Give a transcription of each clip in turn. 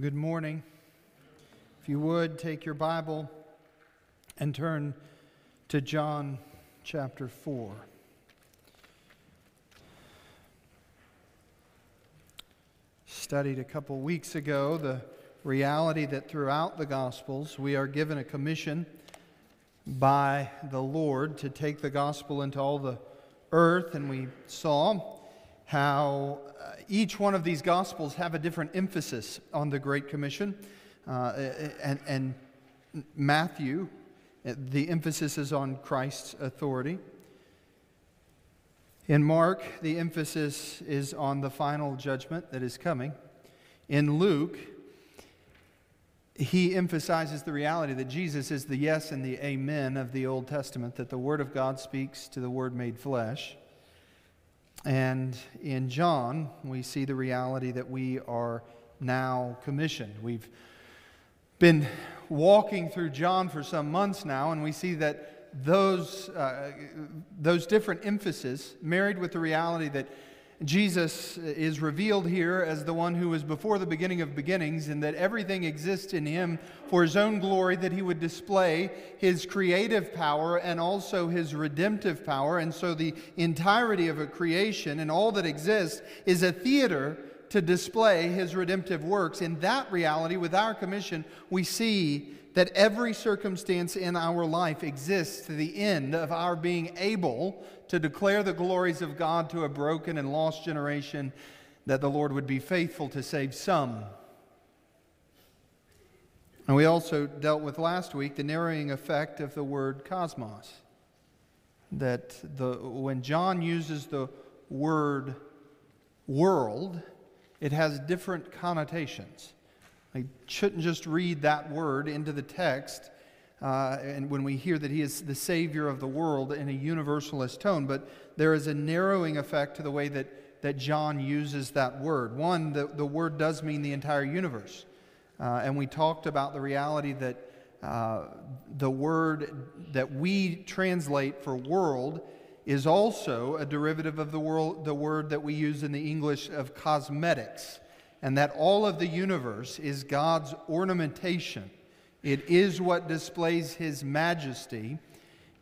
Good morning. If you would, take your Bible and turn to John chapter 4. Studied a couple weeks ago the reality that throughout the Gospels we are given a commission by the Lord to take the gospel into all the earth, and we saw how uh, each one of these gospels have a different emphasis on the Great Commission. Uh, and, and Matthew, uh, the emphasis is on Christ's authority. In Mark, the emphasis is on the final judgment that is coming. In Luke, he emphasizes the reality that Jesus is the yes and the amen of the Old Testament, that the Word of God speaks to the Word made flesh. And in John, we see the reality that we are now commissioned. We've been walking through John for some months now, and we see that those, uh, those different emphases, married with the reality that Jesus is revealed here as the one who was before the beginning of beginnings, and that everything exists in him for his own glory, that he would display his creative power and also his redemptive power. And so the entirety of a creation and all that exists is a theater to display his redemptive works. In that reality, with our commission, we see that every circumstance in our life exists to the end of our being able to declare the glories of God to a broken and lost generation, that the Lord would be faithful to save some. And we also dealt with last week the narrowing effect of the word cosmos. That the, when John uses the word world, it has different connotations. I shouldn't just read that word into the text uh, and when we hear that he is the Savior of the world in a universalist tone, but there is a narrowing effect to the way that, that John uses that word. One, the, the word does mean the entire universe. Uh, and we talked about the reality that uh, the word that we translate for world is also a derivative of the, world, the word that we use in the English of cosmetics, and that all of the universe is God's ornamentation it is what displays his majesty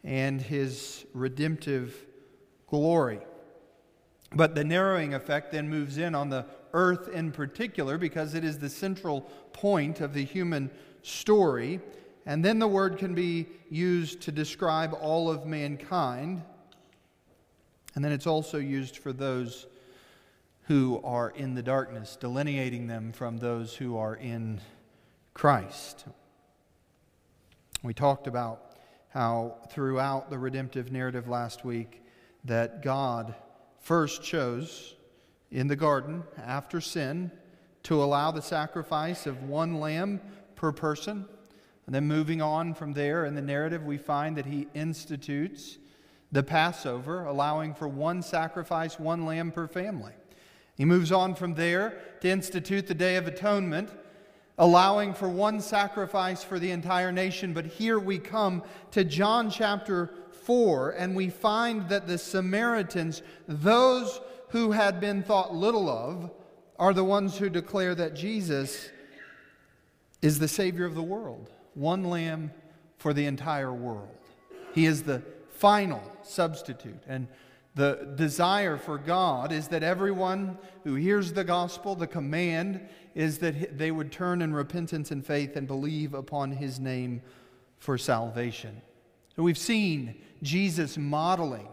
and his redemptive glory. But the narrowing effect then moves in on the earth in particular because it is the central point of the human story. And then the word can be used to describe all of mankind. And then it's also used for those who are in the darkness, delineating them from those who are in Christ. We talked about how throughout the redemptive narrative last week that God first chose in the garden after sin to allow the sacrifice of one lamb per person. And then moving on from there in the narrative, we find that he institutes the Passover, allowing for one sacrifice, one lamb per family. He moves on from there to institute the Day of Atonement, allowing for one sacrifice for the entire nation. But here we come to John chapter 4, and we find that the Samaritans, those who had been thought little of, are the ones who declare that Jesus is the Savior of the world, one lamb for the entire world. He is the final substitute. And the desire for God is that everyone who hears the gospel, the command is that they would turn in repentance and faith and believe upon his name for salvation. So we've seen Jesus modeling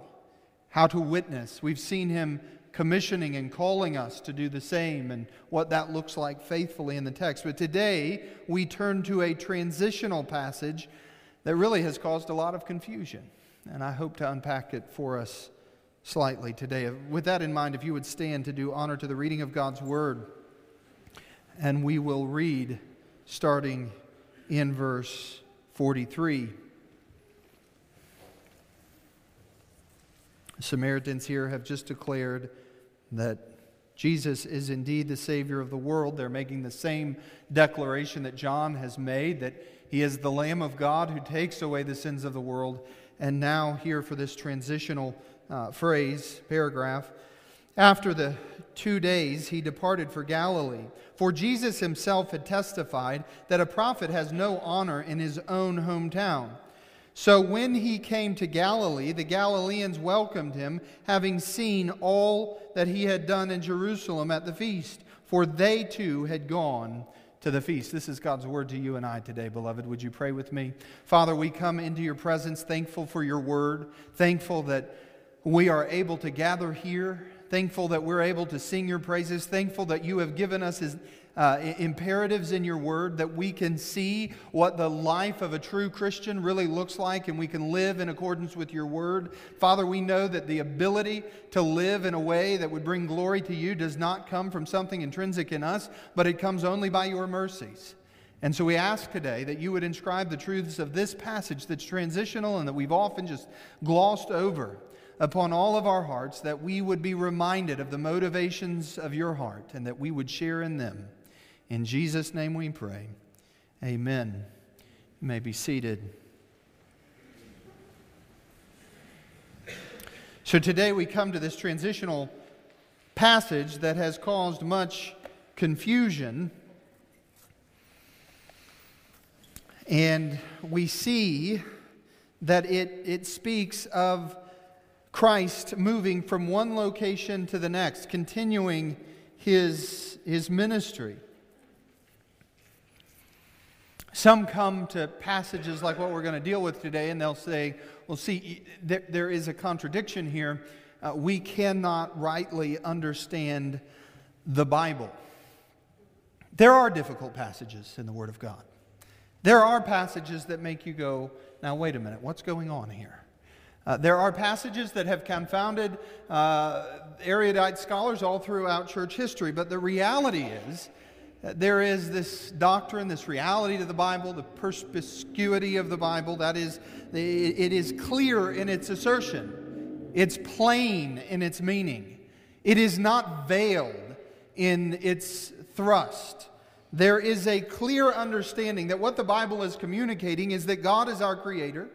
how to witness. We've seen him commissioning and calling us to do the same and what that looks like faithfully in the text. But today we turn to a transitional passage that really has caused a lot of confusion. And I hope to unpack it for us slightly today. With that in mind, if you would stand to do honor to the reading of God's Word, and we will read starting in verse 43. Samaritans here have just declared that Jesus is indeed the Savior of the world. They're making the same declaration that John has made that he is the Lamb of God who takes away the sins of the world. And now, here for this transitional uh, phrase, paragraph. After the two days, he departed for Galilee. For Jesus himself had testified that a prophet has no honor in his own hometown. So when he came to Galilee, the Galileans welcomed him, having seen all that he had done in Jerusalem at the feast, for they too had gone to the feast. This is God's word to you and I today, beloved. Would you pray with me? Father, we come into your presence thankful for your word, thankful that we are able to gather here thankful that we're able to sing your praises, thankful that you have given us his, uh, imperatives in your word, that we can see what the life of a true Christian really looks like and we can live in accordance with your word. Father, we know that the ability to live in a way that would bring glory to you does not come from something intrinsic in us, but it comes only by your mercies. And so we ask today that you would inscribe the truths of this passage that's transitional and that we've often just glossed over upon all of our hearts, that we would be reminded of the motivations of your heart and that we would share in them. In Jesus' name we pray. Amen. You may be seated. So today we come to this transitional passage that has caused much confusion. And we see that it, it speaks of Christ moving from one location to the next, continuing his, his ministry. Some come to passages like what we're going to deal with today, and they'll say, Well, see, there, there is a contradiction here. Uh, we cannot rightly understand the Bible. There are difficult passages in the Word of God. There are passages that make you go, Now, wait a minute, what's going on here? Uh, there are passages that have confounded uh, erudite scholars all throughout church history, but the reality is there is this doctrine, this reality to the Bible, the perspicuity of the Bible. That is, it is clear in its assertion, it's plain in its meaning, it is not veiled in its thrust. There is a clear understanding that what the Bible is communicating is that God is our creator.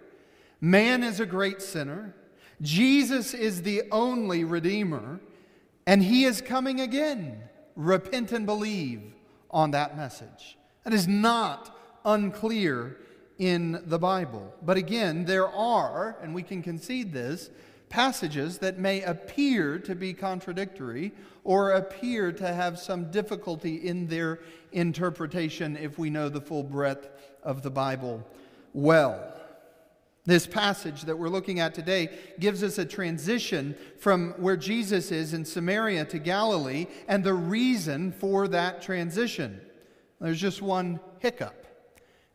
Man is a great sinner. Jesus is the only Redeemer, and He is coming again. Repent and believe on that message. That is not unclear in the Bible. But again, there are, and we can concede this, passages that may appear to be contradictory or appear to have some difficulty in their interpretation if we know the full breadth of the Bible well. This passage that we're looking at today gives us a transition from where Jesus is in Samaria to Galilee and the reason for that transition. There's just one hiccup.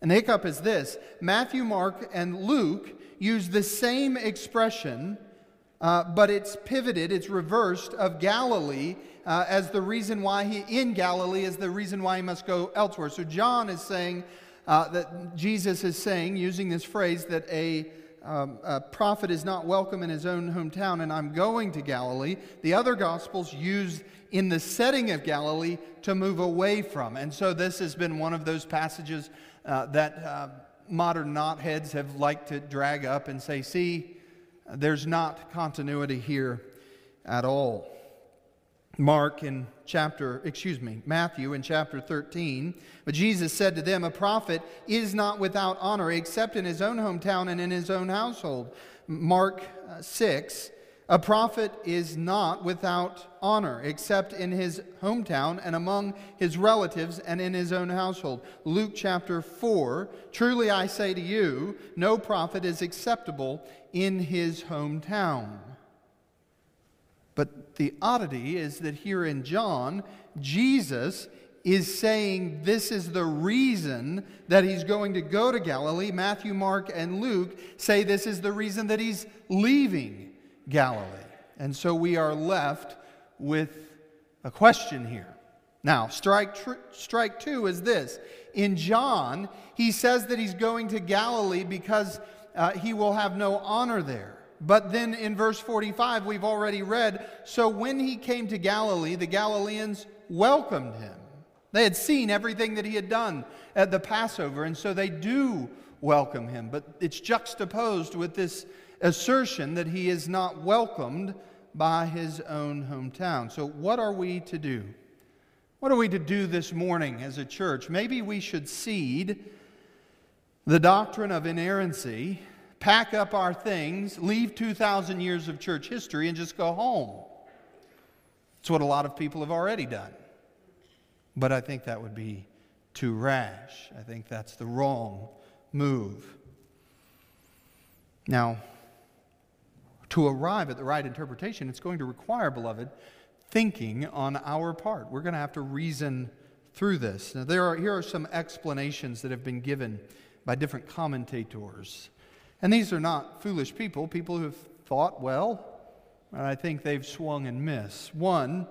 And the hiccup is this Matthew, Mark, and Luke use the same expression, uh, but it's pivoted, it's reversed of Galilee uh, as the reason why he, in Galilee, is the reason why he must go elsewhere. So John is saying, uh, that Jesus is saying, using this phrase, that a, um, a prophet is not welcome in his own hometown, and I'm going to Galilee. The other Gospels use in the setting of Galilee to move away from. And so this has been one of those passages uh, that uh, modern knotheads have liked to drag up and say, see, there's not continuity here at all. Mark in chapter, excuse me, Matthew in chapter 13. But Jesus said to them, A prophet is not without honor except in his own hometown and in his own household. Mark uh, 6. A prophet is not without honor except in his hometown and among his relatives and in his own household. Luke chapter 4 Truly I say to you, no prophet is acceptable in his hometown. The oddity is that here in John, Jesus is saying this is the reason that he's going to go to Galilee. Matthew, Mark, and Luke say this is the reason that he's leaving Galilee. And so we are left with a question here. Now, strike, tr- strike two is this. In John, he says that he's going to Galilee because uh, he will have no honor there. But then in verse 45, we've already read So when he came to Galilee, the Galileans welcomed him. They had seen everything that he had done at the Passover, and so they do welcome him. But it's juxtaposed with this assertion that he is not welcomed by his own hometown. So, what are we to do? What are we to do this morning as a church? Maybe we should cede the doctrine of inerrancy, pack up our things, leave 2,000 years of church history, and just go home. It's what a lot of people have already done. But I think that would be too rash. I think that's the wrong move. Now, to arrive at the right interpretation, it's going to require, beloved, thinking on our part. We're going to have to reason through this. Now, there are, here are some explanations that have been given by different commentators. And these are not foolish people, people who have thought well, and I think they've swung and missed. One,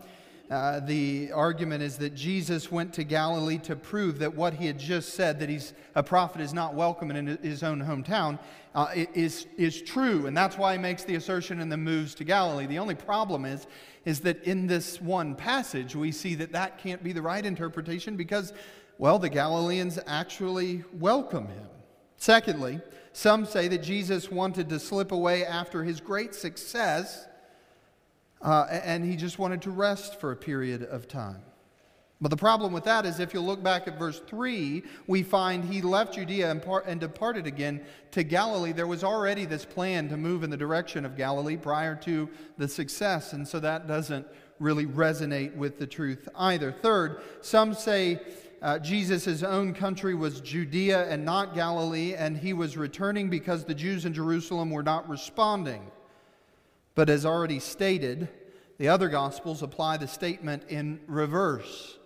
uh, the argument is that Jesus went to Galilee to prove that what he had just said, that he's a prophet is not welcome in his own hometown, uh, is, is true. And that's why he makes the assertion and then moves to Galilee. The only problem is, is that in this one passage, we see that that can't be the right interpretation because, well, the Galileans actually welcome him. Secondly, some say that Jesus wanted to slip away after his great success uh, and he just wanted to rest for a period of time. But the problem with that is if you look back at verse 3, we find he left Judea and, par- and, departed again to Galilee. There was already this plan to move in the direction of Galilee prior to the success, and so that doesn't really resonate with the truth either. Third, some say uh, Jesus' own country was Judea and not Galilee, and he was returning because the Jews in Jerusalem were not responding. But as already stated, the other Gospels apply the statement in reverse.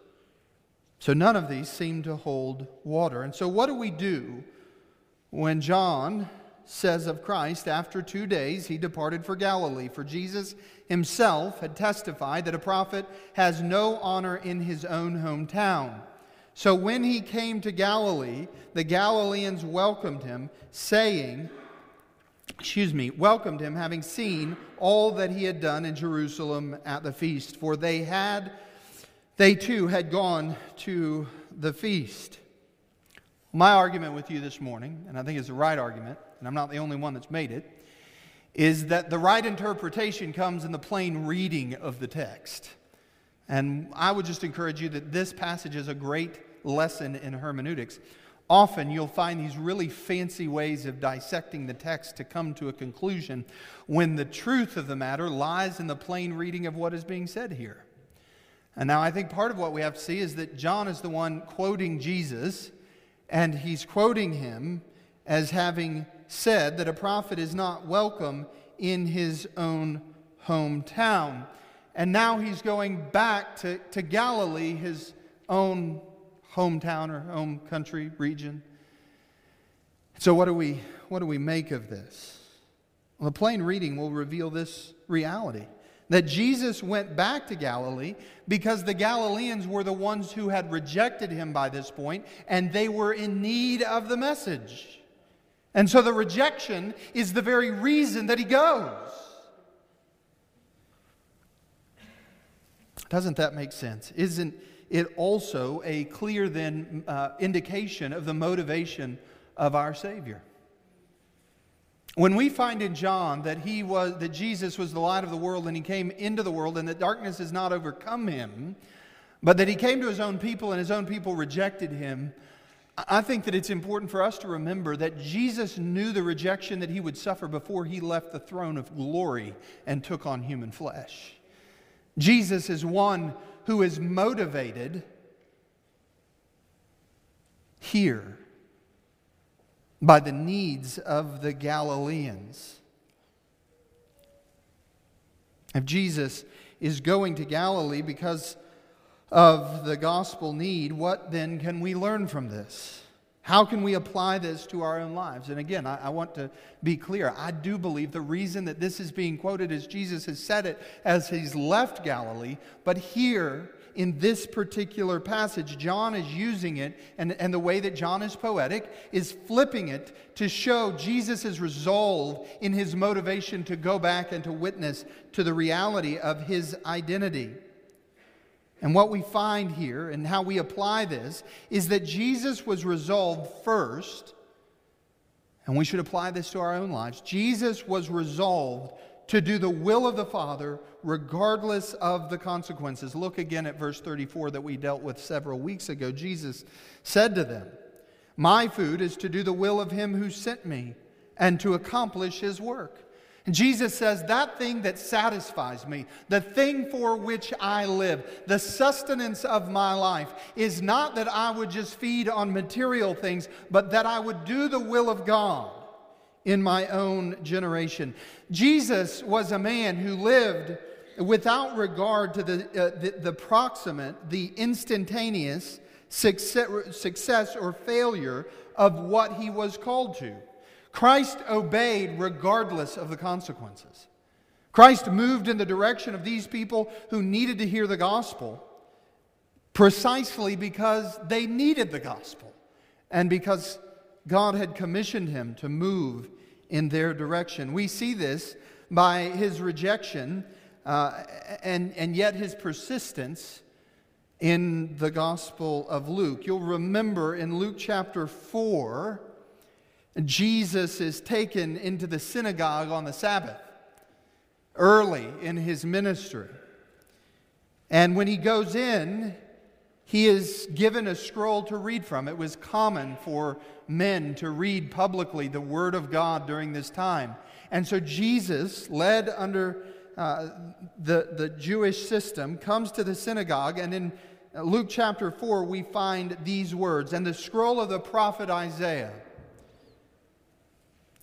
So none of these seem to hold water. And so, what do we do when John says of Christ, after two days he departed for Galilee? For Jesus himself had testified that a prophet has no honor in his own hometown. So when he came to Galilee, the Galileans welcomed him, saying, excuse me, welcomed him, having seen all that he had done in Jerusalem at the feast, for they had, they too had gone to the feast. My argument with you this morning, and I think it's the right argument, and I'm not the only one that's made it, is that the right interpretation comes in the plain reading of the text. And I would just encourage you that this passage is a great lesson in hermeneutics. Often you'll find these really fancy ways of dissecting the text to come to a conclusion when the truth of the matter lies in the plain reading of what is being said here. And now I think part of what we have to see is that John is the one quoting Jesus, and he's quoting him as having said that a prophet is not welcome in his own hometown. And now he's going back to, to Galilee, his own hometown or home country region. So, what do we, what do we make of this? Well, the plain reading will reveal this reality that Jesus went back to Galilee because the Galileans were the ones who had rejected him by this point, and they were in need of the message. And so the rejection is the very reason that he goes. Doesn't that make sense? Isn't it also a clear then uh, indication of the motivation of our Savior. When we find in John that he was that Jesus was the light of the world and he came into the world and that darkness has not overcome him, but that he came to his own people and his own people rejected him, I think that it's important for us to remember that Jesus knew the rejection that he would suffer before he left the throne of glory and took on human flesh. Jesus is one who is motivated here by the needs of the Galileans. If Jesus is going to Galilee because of the gospel need, what then can we learn from this? How can we apply this to our own lives? And again, I, I, want to be clear. I do believe the reason that this is being quoted is Jesus has said it as he's left Galilee. But here, in this particular passage, John is using it, and, and the way that John is poetic is flipping it to show Jesus' resolve in his motivation to go back and to witness to the reality of his identity. And what we find here and how we apply this is that Jesus was resolved first, and we should apply this to our own lives. Jesus was resolved to do the will of the Father regardless of the consequences. Look again at verse 34 that we dealt with several weeks ago. Jesus said to them, My food is to do the will of him who sent me and to accomplish his work. And Jesus says, That thing that satisfies me, the thing for which I live, the sustenance of my life, is not that I would just feed on material things, but that I would do the will of God in my own generation. Jesus was a man who lived without regard to the, uh, the, the, proximate, the instantaneous success, success or failure of what he was called to. Christ obeyed regardless of the consequences. Christ moved in the direction of these people who needed to hear the gospel precisely because they needed the gospel and because God had commissioned him to move in their direction. We see this by his rejection uh, and, and yet his persistence in the Gospel of Luke. You'll remember in Luke chapter 4, Jesus is taken into the synagogue on the Sabbath early in his ministry. And when he goes in, he is given a scroll to read from. It was common for men to read publicly the Word of God during this time. And so Jesus, led under uh, the, the Jewish system, comes to the synagogue, and in Luke chapter 4, we find these words And the scroll of the prophet Isaiah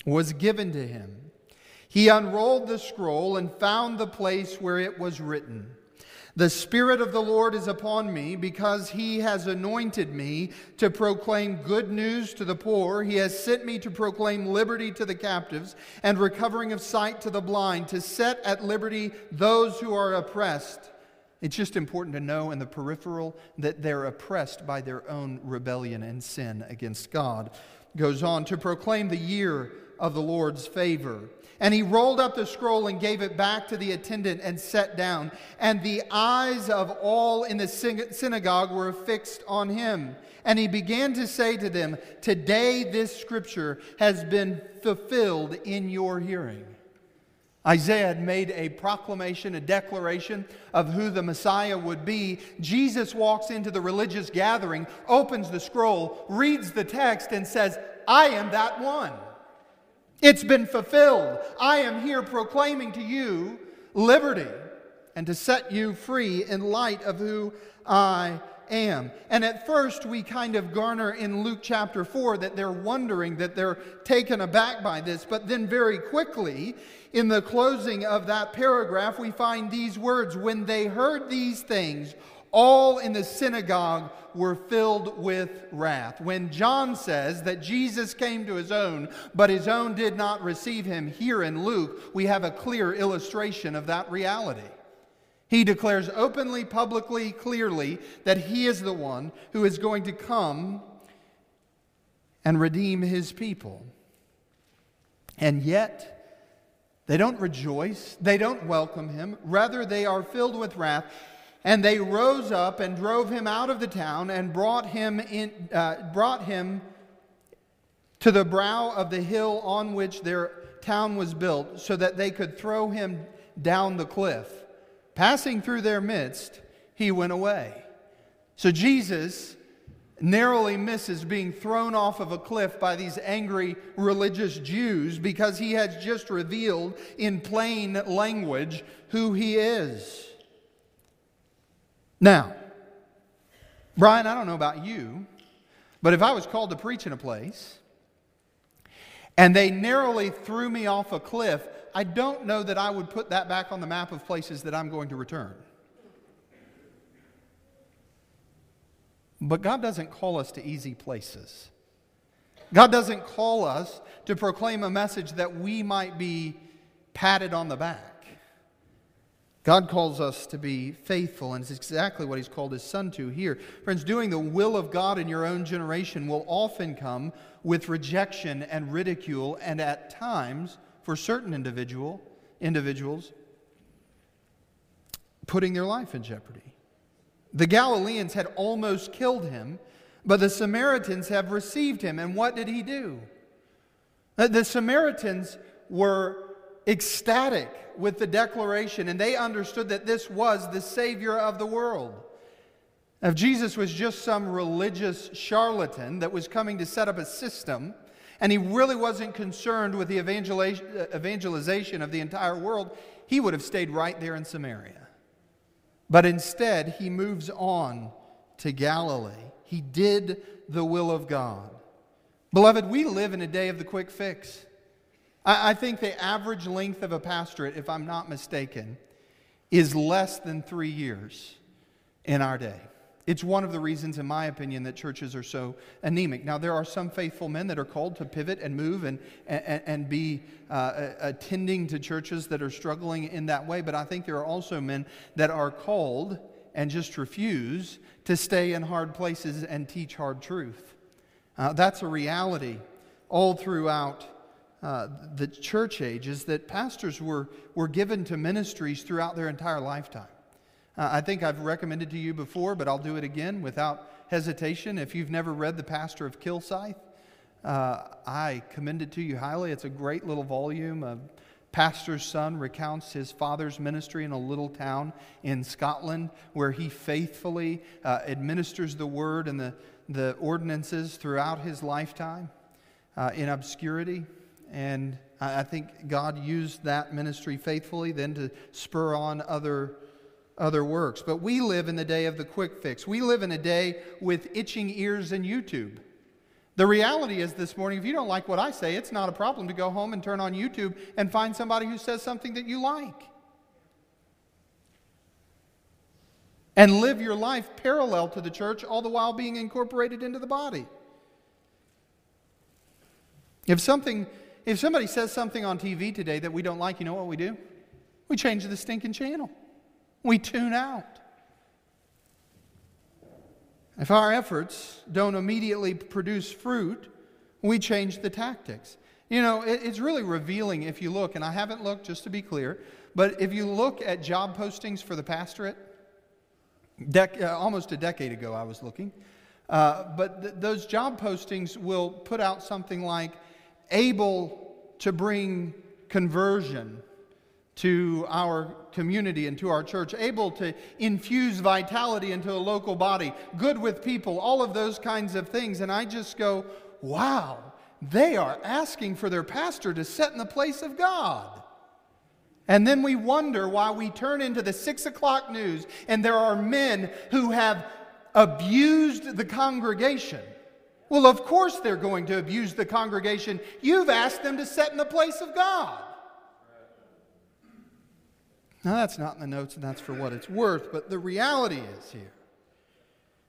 was given to him. He unrolled the scroll and found the place where it was written. The Spirit of the Lord is upon me because he has anointed me to proclaim good news to the poor. He has sent me to proclaim liberty to the captives and recovering of sight to the blind, to set at liberty those who are oppressed. It's just important to know in the peripheral that they're oppressed by their own rebellion and sin against God. Goes on to proclaim the year of the Lord's favor. And he rolled up the scroll and gave it back to the attendant and sat down. And the eyes of all in the synagogue were fixed on him. And he began to say to them, Today this scripture has been fulfilled in your hearing. Isaiah had made a proclamation, a declaration of who the Messiah would be. Jesus walks into the religious gathering, opens the scroll, reads the text, and says, I am that one. It's been fulfilled. I am here proclaiming to you liberty and to set you free in light of who I am. And at first, we kind of garner in Luke chapter 4 that they're wondering, that they're taken aback by this. But then, very quickly, in the closing of that paragraph, we find these words When they heard these things, all in the synagogue were filled with wrath. When John says that Jesus came to his own, but his own did not receive him, here in Luke, we have a clear illustration of that reality. He declares openly, publicly, clearly that he is the one who is going to come and redeem his people. And yet, they don't rejoice, they don't welcome him. Rather, they are filled with wrath. And they rose up and drove him out of the town and brought him, in, uh, brought him to the brow of the hill on which their town was built, so that they could throw him down the cliff. Passing through their midst, he went away. So Jesus narrowly misses being thrown off of a cliff by these angry religious Jews because he has just revealed in plain language who he is. Now, Brian, I don't know about you, but if I was called to preach in a place and they narrowly threw me off a cliff, I don't know that I would put that back on the map of places that I'm going to return. But God doesn't call us to easy places. God doesn't call us to proclaim a message that we might be patted on the back. God calls us to be faithful, and it's exactly what He's called His Son to here. Friends, doing the will of God in your own generation will often come with rejection and ridicule, and at times, for certain individual, individuals, putting their life in jeopardy. The Galileans had almost killed him, but the Samaritans have received him. And what did he do? Uh, the Samaritans were ecstatic with the declaration, and they understood that this was the Savior of the world. If Jesus was just some religious charlatan that was coming to set up a system, and he really wasn't concerned with the uh, evangelization of the entire world, he would have stayed right there in Samaria. But instead, he moves on to Galilee. He did the will of God. Beloved, we live in a day of the quick fix. I, I think the average length of a pastorate, if I'm not mistaken, is less than three years in our day. It's one of the reasons, in my opinion, that churches are so anemic. Now, there are some faithful men that are called to pivot and move and, and, and be uh, attending to churches that are struggling in that way, but I think there are also men that are called and just refuse to stay in hard places and teach hard truth. Uh, that's a reality all throughout uh, the church age, is that pastors were, were given to ministries throughout their entire lifetime. Uh, I think I've recommended to you before, but I'll do it again without hesitation. If you've never read The Pastor of Kilsyth, uh, I commend it to you highly. It's a great little volume. A pastor's son recounts his father's ministry in a little town in Scotland where he faithfully uh, administers the word and the, the ordinances throughout his lifetime uh, in obscurity. And I think God used that ministry faithfully then to spur on other other works. But we live in the day of the quick fix. We live in a day with itching ears and YouTube. The reality is this morning, if you don't like what I say, it's not a problem to go home and turn on YouTube and find somebody who says something that you like. And live your life parallel to the church, all the while being incorporated into the body. If something, if somebody says something on TV today that we don't like, you know what we do? We change the stinking channel. We tune out. If our efforts don't immediately produce fruit, we change the tactics. You know, it's really revealing if you look, and I haven't looked just to be clear, but if you look at job postings for the pastorate, dec- uh, almost a decade ago I was looking, uh, but th- those job postings will put out something like able to bring conversion to our community and to our church, able to infuse vitality into a local body, good with people, all of those kinds of things. And I just go, wow, they are asking for their pastor to set in the place of God. And then we wonder why we turn into the six o'clock news and there are men who have abused the congregation. Well, of course they're going to abuse the congregation. You've asked them to set in the place of God. Now, that's not in the notes, and that's for what it's worth, but the reality is here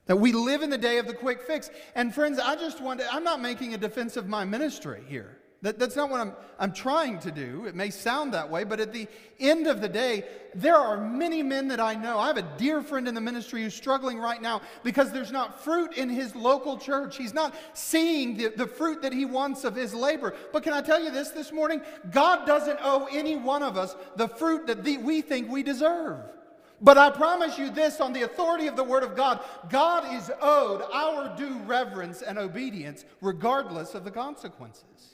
that we live in the day of the quick fix. And, friends, I just want to, I'm not making a defense of my ministry here. That, that's not what I'm, I'm trying to do. It may sound that way, but at the end of the day, there are many men that I know. I have a dear friend in the ministry who's struggling right now because there's not fruit in his local church. He's not seeing the, the fruit that he wants of his labor. But can I tell you this this morning? God doesn't owe any one of us the fruit that the, we think we deserve. But I promise you this on the authority of the Word of God God is owed our due reverence and obedience regardless of the consequences.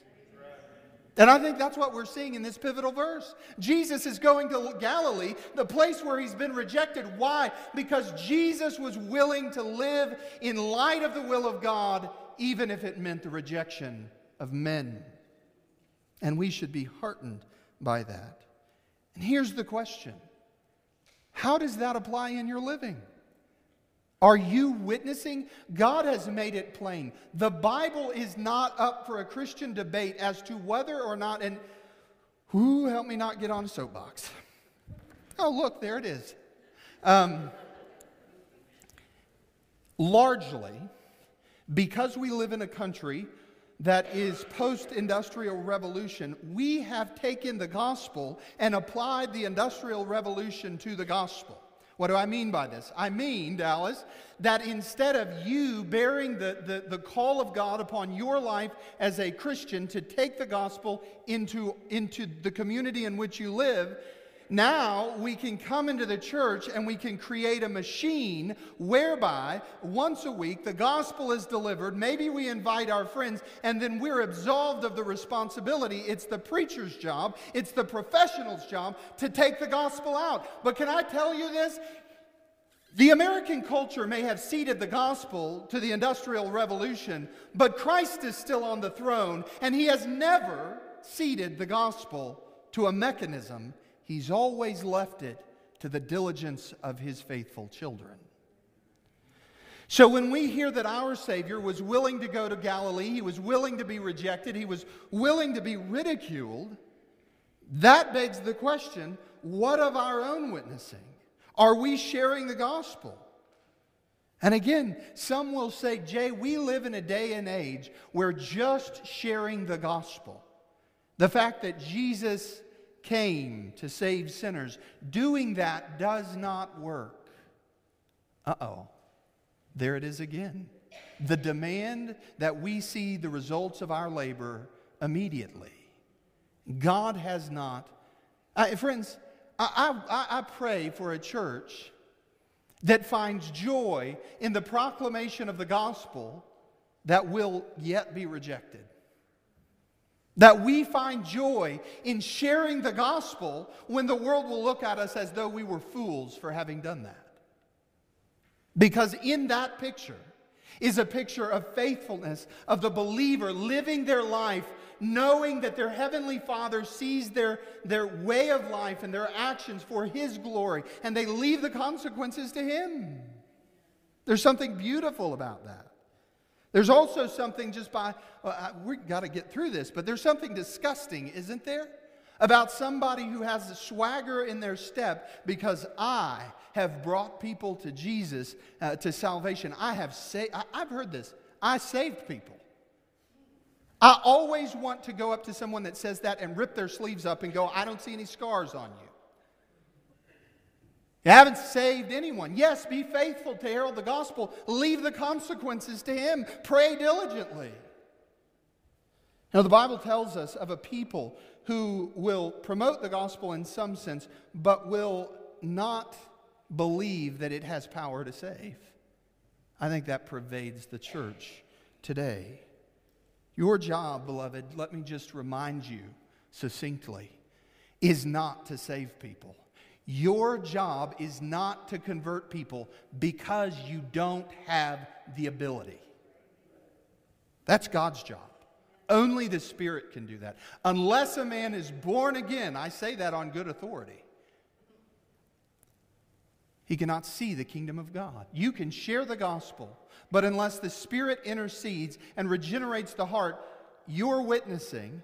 And I think that's what we're seeing in this pivotal verse. Jesus is going to Galilee, the place where he's been rejected. Why? Because Jesus was willing to live in light of the will of God, even if it meant the rejection of men. And we should be heartened by that. And here's the question How does that apply in your living? Are you witnessing? God has made it plain. The Bible is not up for a Christian debate as to whether or not, and who help me not get on a soapbox. Oh, look, there it is. Um, largely, because we live in a country that is post industrial revolution, we have taken the gospel and applied the industrial revolution to the gospel. What do I mean by this? I mean, Dallas, that instead of you bearing the, the, the, call of God upon your life as a Christian to take the gospel into, into the community in which you live, Now we can come into the church and we can create a machine whereby once a week the gospel is delivered. Maybe we invite our friends and then we're absolved of the responsibility. It's the preacher's job, it's the professional's job to take the gospel out. But can I tell you this? The American culture may have ceded the gospel to the Industrial Revolution, but Christ is still on the throne, and he has never ceded the gospel to a mechanism. He's always left it to the diligence of his faithful children. So when we hear that our Savior was willing to go to Galilee, he was willing to be rejected, he was willing to be ridiculed, that begs the question what of our own witnessing? Are we sharing the gospel? And again, some will say, Jay, we live in a day and age where just sharing the gospel, the fact that Jesus came to save sinners, doing that does not work. Uh oh, there it is again. The demand that we see the results of our labor immediately. God has not. Uh, friends, I, I, I pray for a church that finds joy in the proclamation of the gospel that will yet be rejected. That we find joy in sharing the gospel when the world will look at us as though we were fools for having done that. Because in that picture is a picture of faithfulness, of the believer living their life knowing that their heavenly Father sees their, their way of life and their actions for His glory, and they leave the consequences to Him. There's something beautiful about that. There's also something just by, well, we've got to get through this, but there's something disgusting, isn't there? About somebody who has a swagger in their step because I have brought people to Jesus, uh, to salvation. I have saved, I've heard this. I saved people. I always want to go up to someone that says that and rip their sleeves up and go, I don't see any scars on you. You haven't saved anyone. Yes, be faithful to herald the gospel. Leave the consequences to Him. Pray diligently. Now, the Bible tells us of a people who will promote the gospel in some sense, but will not believe that it has power to save. I think that pervades the church today. Your job, beloved, let me just remind you succinctly, is not to save people. Your job is not to convert people because you don't have the ability. That's God's job. Only the Spirit can do that. Unless a man is born again, I say that on good authority, he cannot see the kingdom of God. You can share the gospel, but unless the Spirit intercedes and regenerates the heart, your witnessing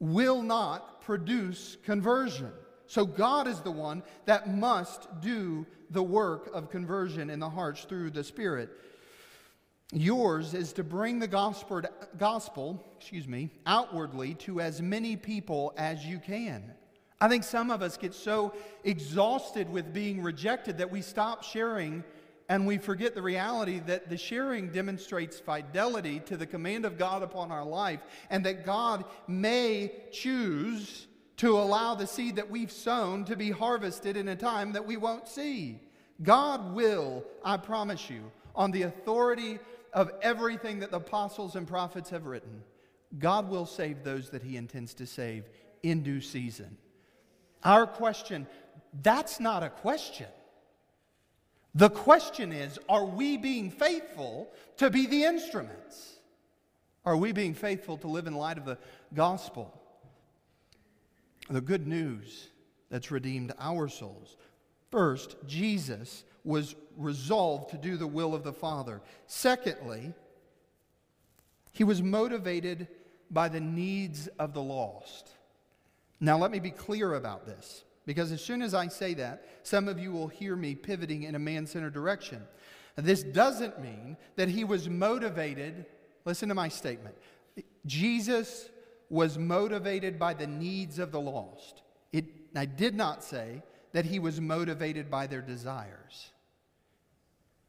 will not produce conversion. So God is the one that must do the work of conversion in the hearts through the Spirit. Yours is to bring the gospel, gospel, excuse me, outwardly to as many people as you can. I think some of us get so exhausted with being rejected that we stop sharing and we forget the reality that the sharing demonstrates fidelity to the command of God upon our life and that God may choose to allow the seed that we've sown to be harvested in a time that we won't see. God will, I promise you, on the authority of everything that the apostles and prophets have written, God will save those that he intends to save in due season. Our question, that's not a question. The question is are we being faithful to be the instruments? Are we being faithful to live in light of the gospel? The good news that's redeemed our souls. First, Jesus was resolved to do the will of the Father. Secondly, he was motivated by the needs of the lost. Now, let me be clear about this, because as soon as I say that, some of you will hear me pivoting in a man centered direction. This doesn't mean that he was motivated. Listen to my statement. Jesus was motivated by the needs of the lost. It, I did not say that he was motivated by their desires.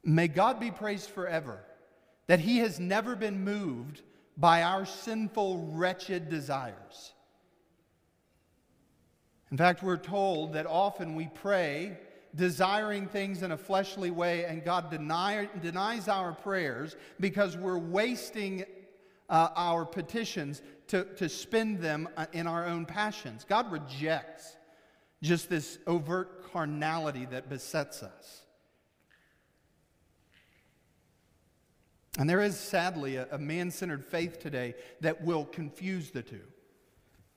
May God be praised forever that he has never been moved by our sinful, wretched desires. In fact, we're told that often we pray desiring things in a fleshly way, and God deny, denies our prayers because we're wasting uh, our petitions to, to spend them uh, in our own passions. God rejects just this overt carnality that besets us. And there is sadly a, a man centered faith today that will confuse the two.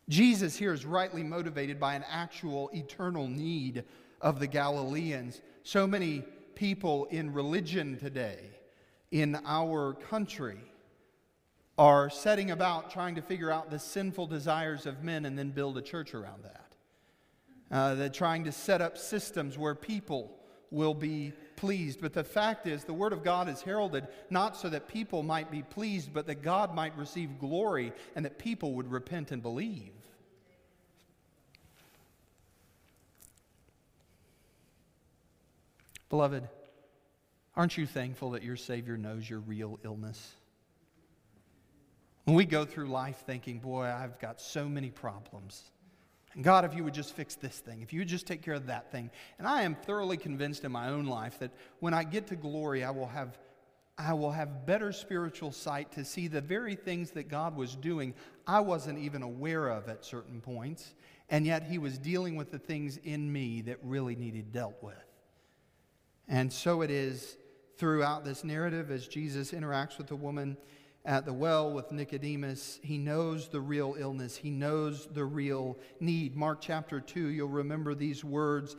Jesus here is rightly motivated by an actual eternal need of the Galileans. So many people in religion today, in our country, are setting about trying to figure out the sinful desires of men and then build a church around that. Uh, they're trying to set up systems where people will be pleased. But the fact is, the Word of God is heralded not so that people might be pleased, but that God might receive glory and that people would repent and believe. Beloved, aren't you thankful that your Savior knows your real illness? When we go through life thinking, boy, I've got so many problems. And God, if you would just fix this thing, if you would just take care of that thing. And I am thoroughly convinced in my own life that when I get to glory, I will have, I will have better spiritual sight to see the very things that God was doing, I wasn't even aware of at certain points. And yet He was dealing with the things in me that really needed dealt with. And so it is throughout this narrative as Jesus interacts with the woman at the well with Nicodemus, he knows the real illness, he knows the real need. Mark chapter 2, you'll remember these words.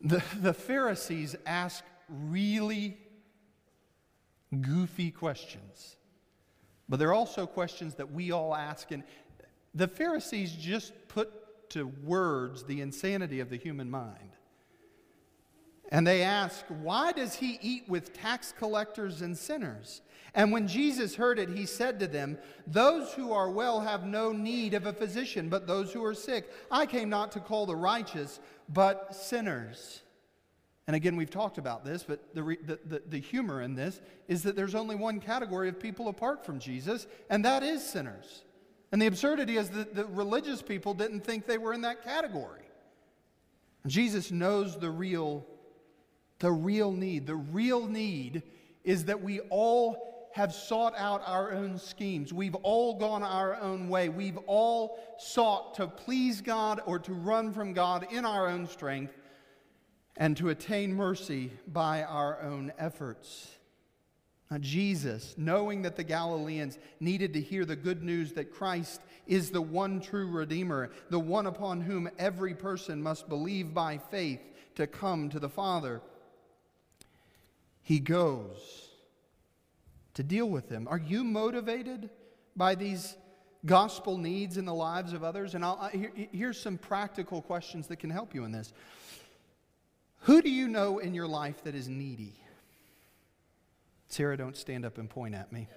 The, the Pharisees ask really goofy questions, but they're also questions that we all ask. And the Pharisees just put to words the insanity of the human mind. And they asked, Why does he eat with tax collectors and sinners? And when Jesus heard it, he said to them, Those who are well have no need of a physician, but those who are sick. I came not to call the righteous, but sinners. And again, we've talked about this, but the, the, the, the, humor in this is that there's only one category of people apart from Jesus, and that is sinners. And the absurdity is that the religious people didn't think they were in that category. Jesus knows the real, the real need. The real need is that we all have sought out our own schemes. We've all gone our own way. We've all sought to please God or to run from God in our own strength and to attain mercy by our own efforts. Now, Jesus, knowing that the Galileans needed to hear the good news that Christ is the one true Redeemer, the one upon whom every person must believe by faith to come to the Father, he goes to deal with them. Are you motivated by these gospel needs in the lives of others? And I'll, here, here's some practical questions that can help you in this. Who do you know in your life that is needy? Sarah, don't stand up and point at me.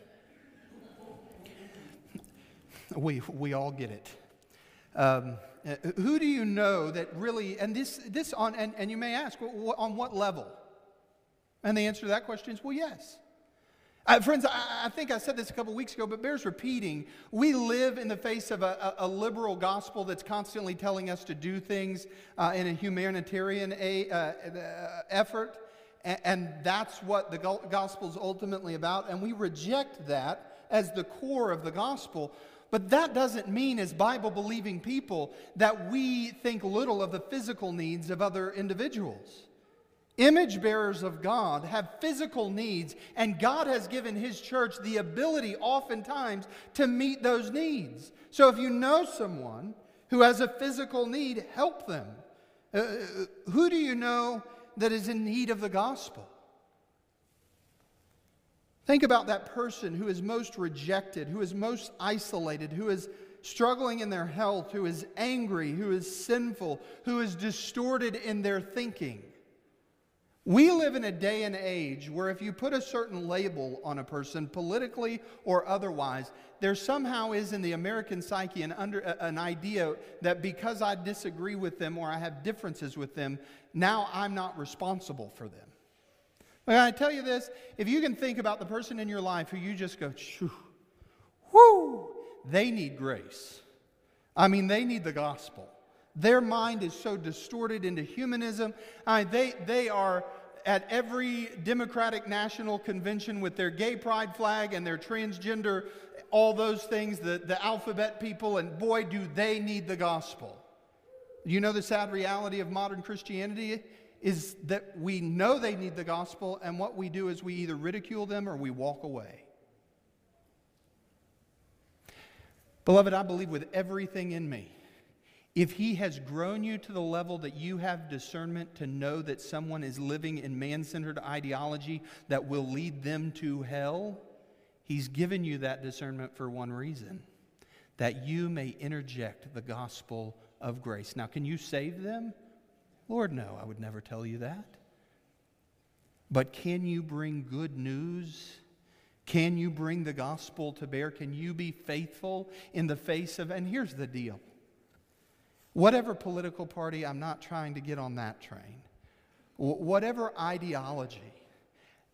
We, we all get it. Um, uh, who do you know that really, and this, this on, and, and you may ask, on what level? And the answer to that question is, well, yes. Uh, friends, I, I, think I said this a couple weeks ago, but bears repeating. We live in the face of a, a, a liberal gospel that's constantly telling us to do things uh, in a humanitarian a, uh, uh effort, and, and, that's what the gospel is ultimately about. And we reject that as the core of the gospel. But that doesn't mean, as Bible believing people, that we think little of the physical needs of other individuals. Image bearers of God have physical needs, and God has given His church the ability, oftentimes, to meet those needs. So if you know someone who has a physical need, help them. Uh, uh, who do you know that is in need of the gospel? Think about that person who is most rejected, who is most isolated, who is struggling in their health, who is angry, who is sinful, who is distorted in their thinking. We live in a day and age where if you put a certain label on a person, politically or otherwise, there somehow is in the American psyche an, under, an idea that because I disagree with them or I have differences with them, now I'm not responsible for them. I tell you this if you can think about the person in your life who you just go, whoo, they need grace. I mean, they need the gospel. Their mind is so distorted into humanism. I mean, they, they are at every Democratic National Convention with their gay pride flag and their transgender, all those things, the, the alphabet people, and boy, do they need the gospel. You know the sad reality of modern Christianity is that we know they need the gospel, and what we do is we either ridicule them or we walk away. Beloved, I believe with everything in me if he has grown you to the level that you have discernment to know that someone is living in man centered ideology that will lead them to hell, he's given you that discernment for one reason that you may interject the gospel of grace. Now, can you save them? Lord, no, I would never tell you that. But can you bring good news? Can you bring the gospel to bear? Can you be faithful in the face of, and here's the deal Whatever political party, I'm not trying to get on that train. whatever ideology,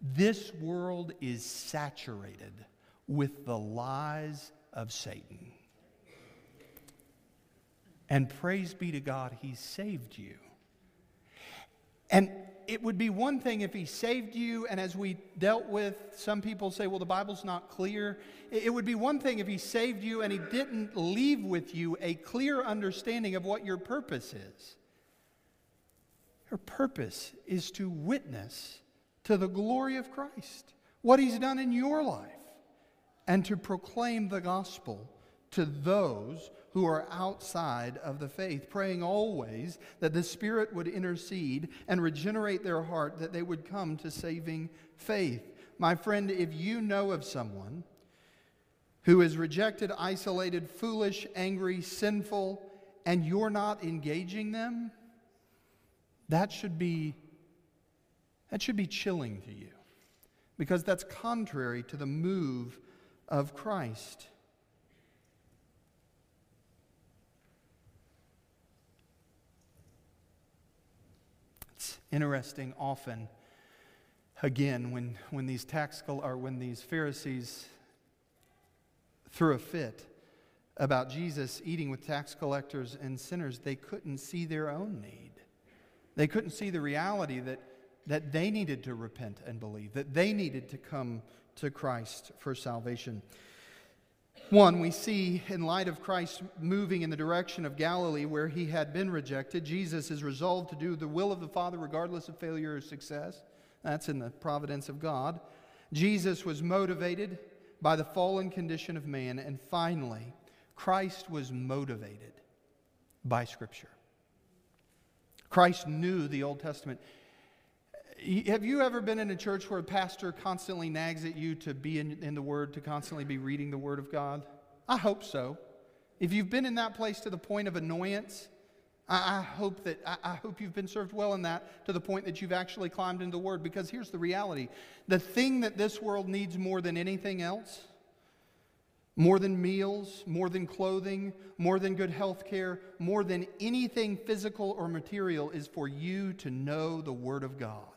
this world is saturated with the lies of Satan. And praise be to God, He saved you. And it would be one thing if he saved you, and as we dealt with, some people say, well, the Bible's not clear. It would be one thing if he saved you and he didn't leave with you a clear understanding of what your purpose is. Your purpose is to witness to the glory of Christ, what he's done in your life, and to proclaim the gospel to those who are outside of the faith, praying always that the Spirit would intercede and regenerate their heart, that they would come to saving faith. My friend, if you know of someone who is rejected, isolated, foolish, angry, sinful, and you're not engaging them, that should be that should be chilling to you because that's contrary to the move of Christ. Interesting often again when, when these tax or when these Pharisees threw a fit about Jesus eating with tax collectors and sinners, they couldn't see their own need. They couldn't see the reality that, that they needed to repent and believe, that they needed to come to Christ for salvation. One, we see in light of Christ moving in the direction of Galilee where he had been rejected, Jesus is resolved to do the will of the Father regardless of failure or success. That's in the providence of God. Jesus was motivated by the fallen condition of man. And finally, Christ was motivated by Scripture. Christ knew the Old Testament. Have you ever been in a church where a pastor constantly nags at you to be in, in, the Word, to constantly be reading the Word of God? I hope so. If you've been in that place to the point of annoyance, I, I hope that I, I hope you've been served well in that to the point that you've actually climbed into the Word. Because here's the reality: the thing that this world needs more than anything else, more than meals, more than clothing, more than good health care, more than anything physical or material, is for you to know the Word of God.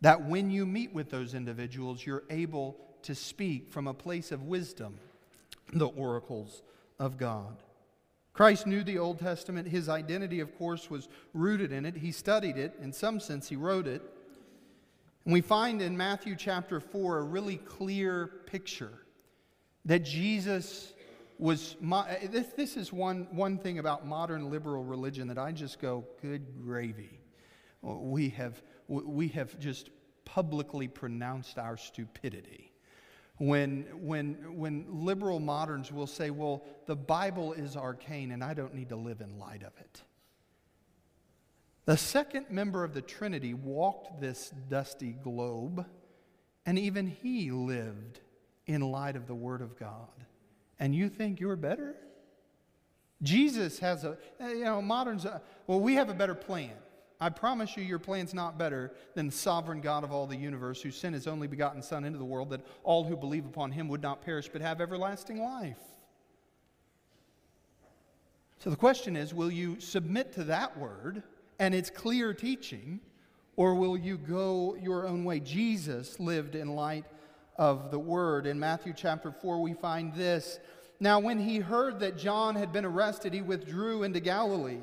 That when you meet with those individuals, you're able to speak from a place of wisdom the oracles of God. Christ knew the Old Testament. His identity, of course, was rooted in it. He studied it. In some sense, he wrote it. And we find in Matthew chapter 4 a really clear picture that Jesus was. Eh, this, this is one, one thing about modern liberal religion that I just go, good gravy. We have we have just publicly pronounced our stupidity. When, when, when liberal moderns will say, well, the Bible is arcane and I don't need to live in light of it. The second member of the Trinity walked this dusty globe, and even he lived in light of the Word of God. And you think you're better? Jesus has a, you know, moderns, uh, well, we have a better plan. I promise you, your plan's not better than the sovereign God of all the universe, who sent his only begotten Son into the world, that all who believe upon him would not perish but have everlasting life. So the question is will you submit to that word and its clear teaching, or will you go your own way? Jesus lived in light of the word. In Matthew chapter 4, we find this Now, when he heard that John had been arrested, he withdrew into Galilee.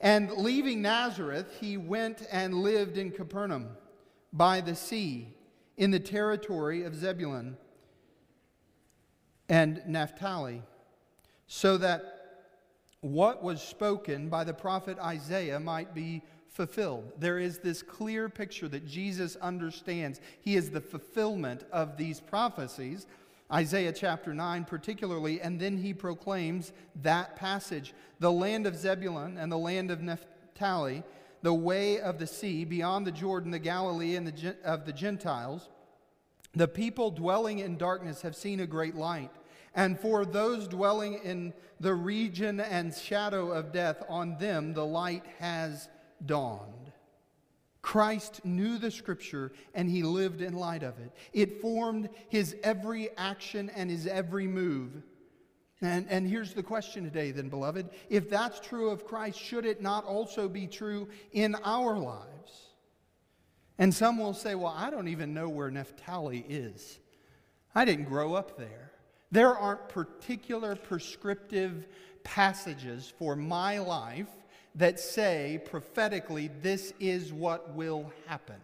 And leaving Nazareth, he went and lived in Capernaum by the sea in the territory of Zebulun and Naphtali, so that what was spoken by the prophet Isaiah might be fulfilled. There is this clear picture that Jesus understands. He is the fulfillment of these prophecies Isaiah chapter 9, particularly, and then he proclaims that passage the land of Zebulun and the land of Naphtali, the way of the sea, beyond the Jordan, the Galilee and the, of the Gentiles. The people dwelling in darkness have seen a great light. And for those dwelling in the region and shadow of death, on them the light has dawned. Christ knew the scripture and he lived in light of it. It formed his every action and his every move. And, and here's the question today, then, beloved. If that's true of Christ, should it not also be true in our lives? And some will say, well, I don't even know where Naphtali is. I didn't grow up there. There aren't particular prescriptive passages for my life that say prophetically, this is what will happen.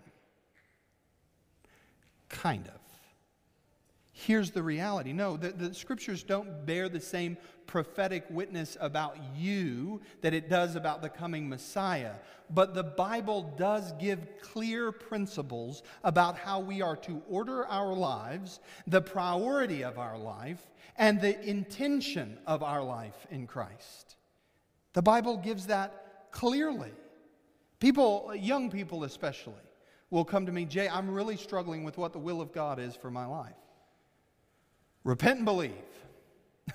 Kind of. Here's the reality no, the, the scriptures don't bear the same prophetic witness about you that it does about the coming Messiah. But the Bible does give clear principles about how we are to order our lives, the priority of our life, and the intention of our life in Christ. The Bible gives that clearly. People, young people especially, will come to me, Jay, I'm really struggling with what the will of God is for my life. Repent and believe.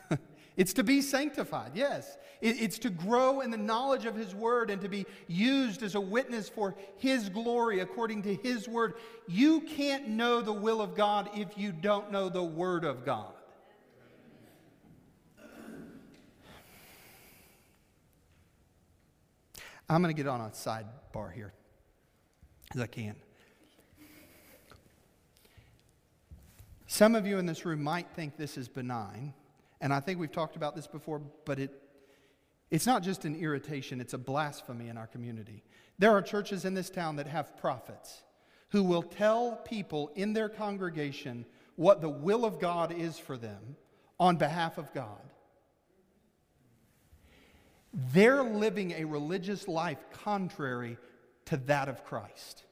it's to be sanctified, yes. it's to grow in the knowledge of His Word and to be used as a witness for His glory according to His Word. You can't know the will of God if you don't know the Word of God. I'm going to get on a sidebar here as I can. Some of you in this room might think this is benign, and I think we've talked about this before, but it, it's not just an irritation, it's a blasphemy in our community. There are churches in this town that have prophets who will tell people in their congregation what the will of God is for them on behalf of God. They're living a religious life contrary to that of Christ.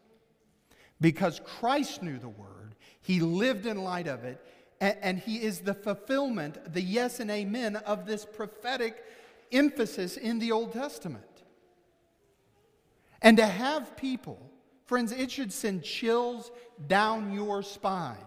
Because Christ knew the word, he lived in light of it, and, and, he is the fulfillment, the yes and amen of this prophetic emphasis in the Old Testament. And to have people, friends, it should send chills down your spine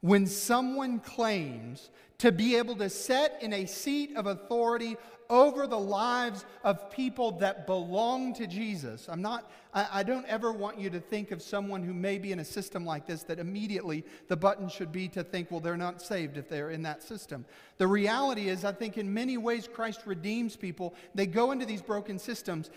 when someone claims to be able to set in a seat of authority over the lives of people that belong to Jesus. I'm not, I, I, don't ever want you to think of someone who may be in a system like this that immediately the button should be to think, well, they're not saved if they're in that system. The reality is, I think in many ways Christ redeems people. They go into these broken systems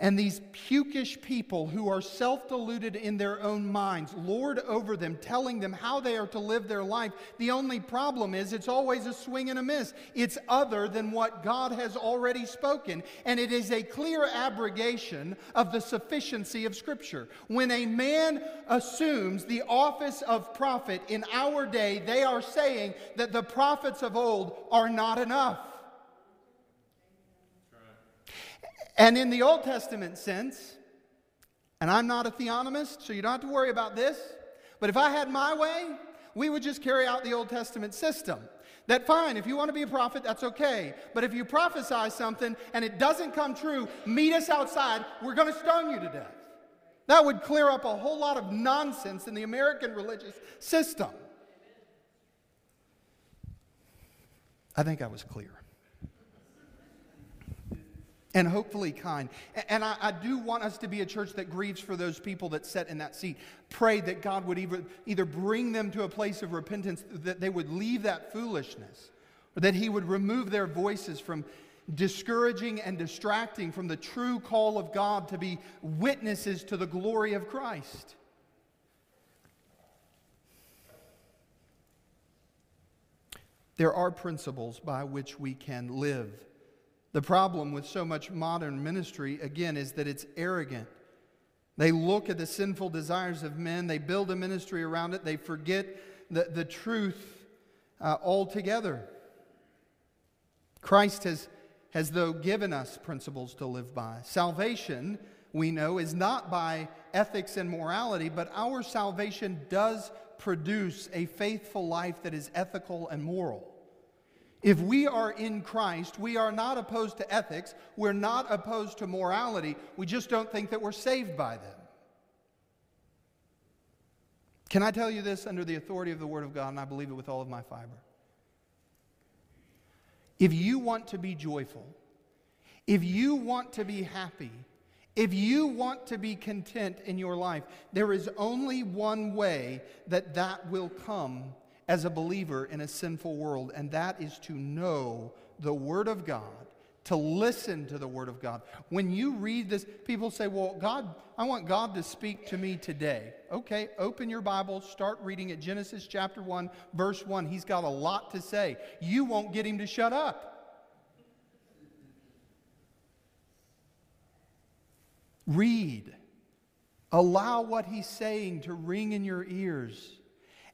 and these pukish people who are self deluded in their own minds lord over them, telling them how they are to live their life. The only problem is it's always a swing and a miss. It's other than what God has already spoken, and it is a clear abrogation of the sufficiency of Scripture. When a man assumes the office of prophet in our day, they are saying that the prophets of old are not enough. And in the Old Testament sense, and I'm not a theonomist, so you don't have to worry about this, but if I had my way, we would just carry out the Old Testament system. That fine, if you want to be a prophet, that's okay. But if you prophesy something and it doesn't come true, meet us outside, we're going to stone you to death. That would clear up a whole lot of nonsense in the American religious system. I think I was clear and hopefully kind. And I, I, do want us to be a church that grieves for those people that sit in that seat. Pray that God would either, either bring them to a place of repentance, that they would leave that foolishness, or that He would remove their voices from discouraging and distracting from the true call of God to be witnesses to the glory of Christ. There are principles by which we can live. The problem with so much modern ministry, again, is that it's arrogant. They look at the sinful desires of men, they build a ministry around it, they forget the, the truth uh, altogether. Christ has, has, though, given us principles to live by. Salvation, we know, is not by ethics and morality, but our salvation does produce a faithful life that is ethical and moral. If we are in Christ, we are not opposed to ethics, we're not opposed to morality, we just don't think that we're saved by them. Can I tell you this under the authority of the Word of God, and I believe it with all of my fiber? If you want to be joyful, if you want to be happy, if you want to be content in your life, there is only one way that that will come as a believer in a sinful world, and that is to know the Word of God, to listen to the Word of God. When you read this, people say, Well, God, I want God to speak to me today. Okay, open your Bible, start reading at Genesis chapter 1, verse 1. He's got a lot to say. You won't get him to shut up. Read. Allow what he's saying to ring in your ears.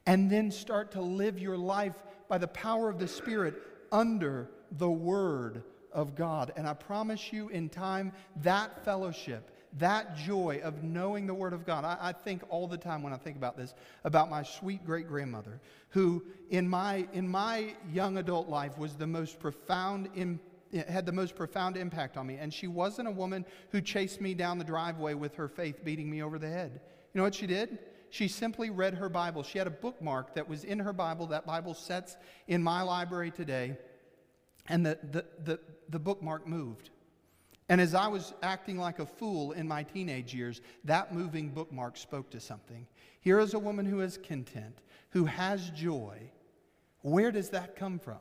And then start to live your life by the power of the Spirit under the Word of God. And I promise you, in time, that fellowship, that joy of knowing the Word of God. I, I, think all the time when I think about this about my sweet great grandmother, who in my, in my young adult life was the most profound impact had the most profound impact on me. And she wasn't a woman who chased me down the driveway with her faith beating me over the head. You know what she did? She simply read her Bible. She had a bookmark that was in her Bible. That Bible sits in my library today. And the, the, the, the bookmark moved. And as I was acting like a fool in my teenage years, that moving bookmark spoke to something. Here is a woman who is content, who has joy. Where does that come from?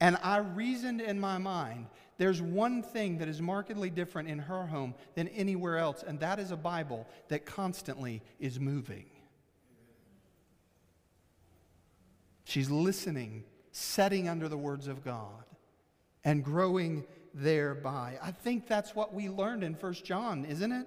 And I reasoned in my mind there's one thing that is markedly different in her home than anywhere else, and that is a Bible that constantly is moving. She's listening, setting under the words of God, and growing thereby. I think that's what we learned in First John, isn't it?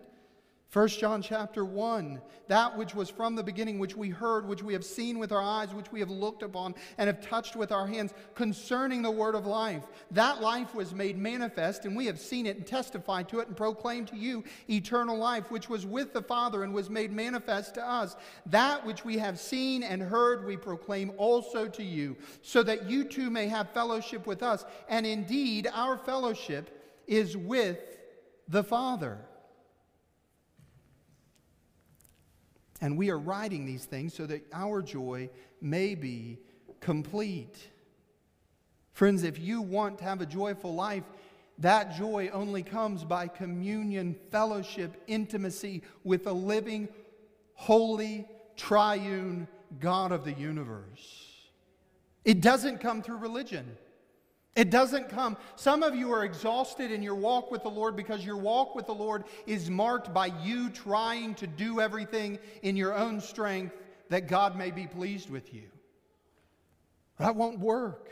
1 John chapter 1, that which was from the beginning, which we heard, which we have seen with our eyes, which we have looked upon and have touched with our hands concerning the word of life. That life was made manifest, and we have seen it and testified to it and proclaimed to you eternal life, which was with the Father and was made manifest to us. That which we have seen and heard, we proclaim also to you, so that you too may have fellowship with us. And indeed, our fellowship is with the Father. And we are writing these things so that our joy may be complete. Friends, if you want to have a joyful life, that joy only comes by communion, fellowship, intimacy with a living, holy, triune God of the universe. It doesn't come through religion. It doesn't come. Some of you are exhausted in your walk with the Lord because your walk with the Lord is marked by you trying to do everything in your own strength that God may be pleased with you. That won't work.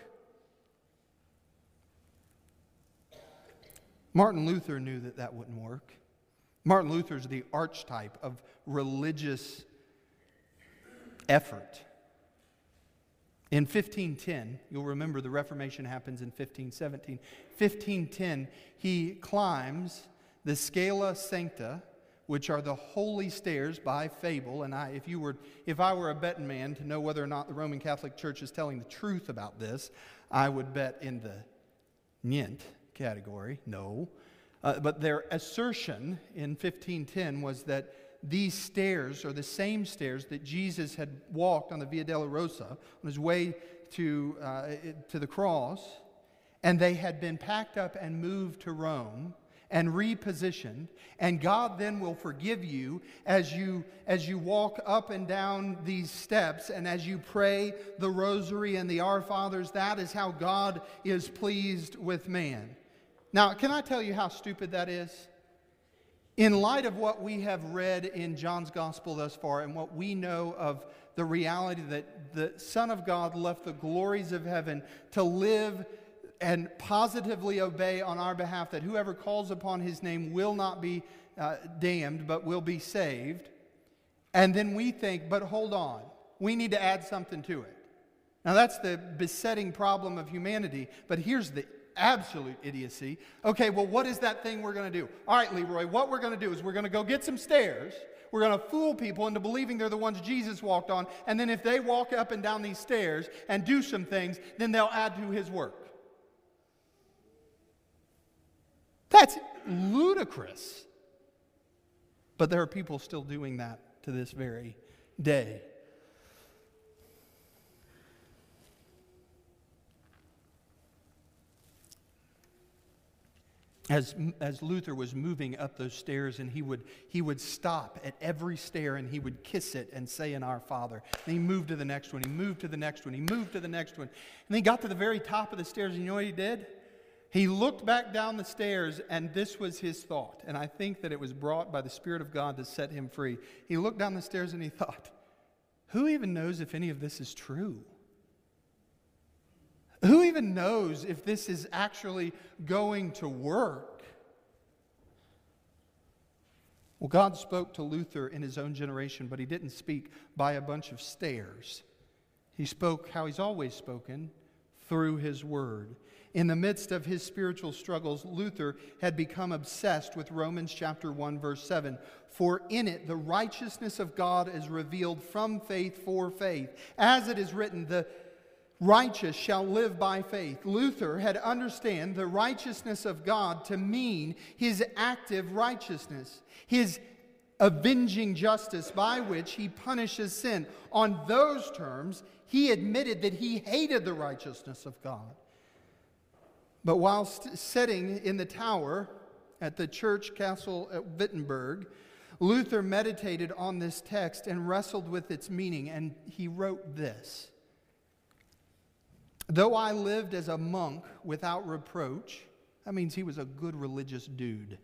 Martin Luther knew that that wouldn't work. Martin Luther is the archetype of religious effort. In 1510, you'll remember the Reformation happens in 1517. 1510, he climbs the Scala Sancta, which are the holy stairs by fable. And I, if, you were, if I were a betting man to know whether or not the Roman Catholic Church is telling the truth about this, I would bet in the nint category, no. Uh, but their assertion in 1510 was that these stairs are the same stairs that Jesus had walked on the Via Dolorosa on his way to, uh, to the cross, and they had been packed up and moved to Rome and repositioned and god then will forgive you as you as you walk up and down these steps and as you pray the rosary and the our fathers that is how god is pleased with man. Now can i tell you how stupid that is in light of what we have read in John's gospel thus far and what we know of the reality that the Son of God left the glories of heaven to live and positively obey on our behalf, that whoever calls upon his name will not be uh, damned, but will be saved. And then we think, but hold on, we need to add something to it. Now, that's the besetting problem of humanity, but here's the absolute idiocy. Okay, well, what is that thing we're going to do? All right, Leroy, what we're going to do is we're going to go get some stairs. We're going to fool people into believing they're the ones Jesus walked on. And then if they walk up and down these stairs and do some things, then they'll add to his work. That's ludicrous. But there are people still doing that to this very day. As, as Luther was moving up those stairs, and he would, he would stop at every stair and he would kiss it and say, In our Father. And he moved to the next one, he moved to the next one, he moved to the next one. And he got to the very top of the stairs, and you know what he did? He looked back down the stairs, and this was his thought. And I think that it was brought by the Spirit of God to set him free. He looked down the stairs and he thought, Who even knows if any of this is true? Who even knows if this is actually going to work? Well, God spoke to Luther in his own generation, but he didn't speak by a bunch of stairs. He spoke how he's always spoken through his word. In the midst of his spiritual struggles, Luther had become obsessed with Romans chapter 1 verse 7. For in it the righteousness of God is revealed from faith for faith. As it is written, the righteous shall live by faith. Luther had understand the righteousness of God to mean his active righteousness, his avenging justice by which he punishes sin. On those terms, he admitted that he hated the righteousness of God. But while sitting in the tower at the church castle at Wittenberg, Luther meditated on this text and wrestled with its meaning, and he wrote this Though I lived as a monk without reproach, that means he was a good religious dude.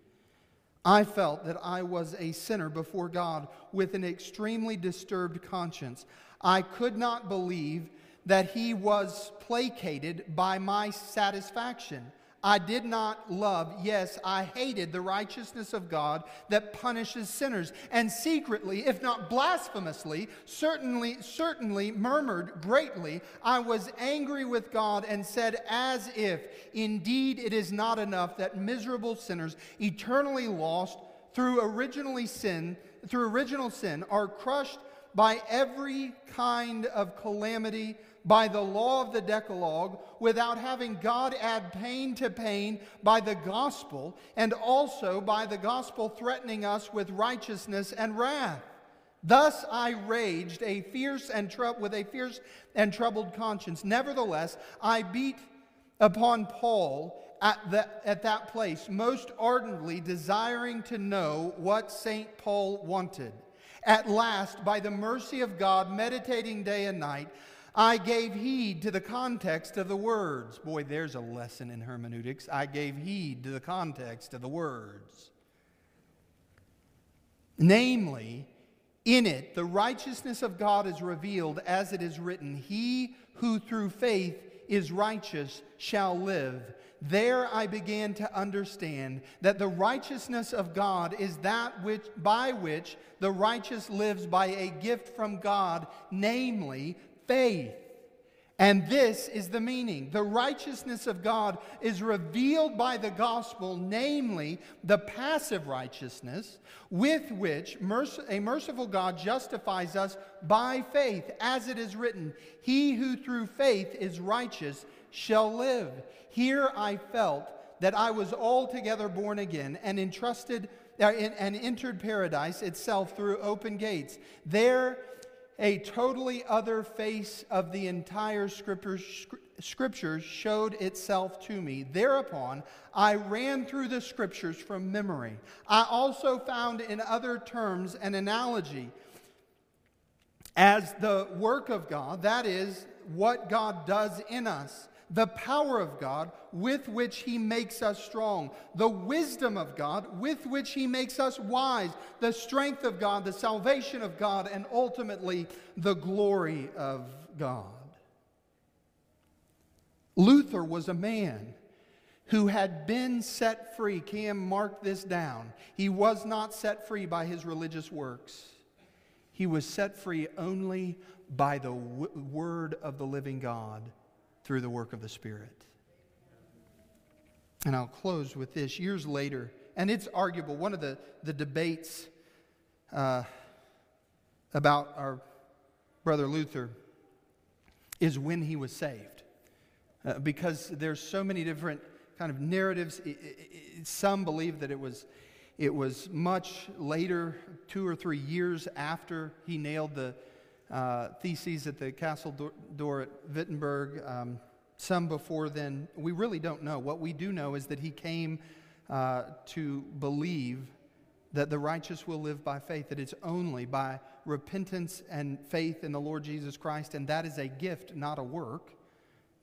I felt that I was a sinner before God with an extremely disturbed conscience. I could not believe that he was placated by my satisfaction. I did not love, yes, I hated the righteousness of God that punishes sinners, and secretly, if not blasphemously, certainly, certainly murmured greatly. I was angry with God and said, as if indeed it is not enough that miserable sinners, eternally lost through originally sin, through original sin, are crushed by every kind of calamity by the law of the Decalogue without having God add pain to pain by the gospel and also by the gospel threatening us with righteousness and wrath. Thus I raged a fierce and tr- with a fierce and troubled conscience. Nevertheless, I beat upon Paul at, the, at that place, most ardently desiring to know what St. Paul wanted. At last, by the mercy of God, meditating day and night, I gave heed to the context of the words. Boy, there's a lesson in hermeneutics. I gave heed to the context of the words. Namely, in it, the righteousness of God is revealed as it is written He who through faith is righteous shall live. There I began to understand that the righteousness of God is that which, by which the righteous lives by a gift from God, namely faith. And this is the meaning. The righteousness of God is revealed by the gospel, namely the passive righteousness with which a merciful God justifies us by faith, as it is written, He who through faith is righteous shall live. Here I felt that I was altogether born again and entrusted uh, and entered paradise itself through open gates. There a totally other face of the entire scriptures showed itself to me. Thereupon, I ran through the scriptures from memory. I also found in other terms an analogy as the work of God, that is, what God does in us the power of God with which he makes us strong, the wisdom of God with which he makes us wise, the strength of God, the salvation of God, and ultimately the glory of God. Luther was a man who had been set free. Cam marked this down. He was not set free by his religious works, he was set free only by the w- word of the living God through the work of the Spirit. And I'll close with this. Years later, and it's arguable, one of the, the debates uh, about our brother Luther is when he was saved. Uh, because there's so many different kind of narratives. It, it, it, some believe that it was, it was much later, two or three years after he nailed the uh, theses at the castle door, at Wittenberg. Um, some before then. We really don't know. What we do know is that he came uh, to believe that the righteous will live by faith, that it's only by repentance and faith in the Lord Jesus Christ, and that is a gift, not a work,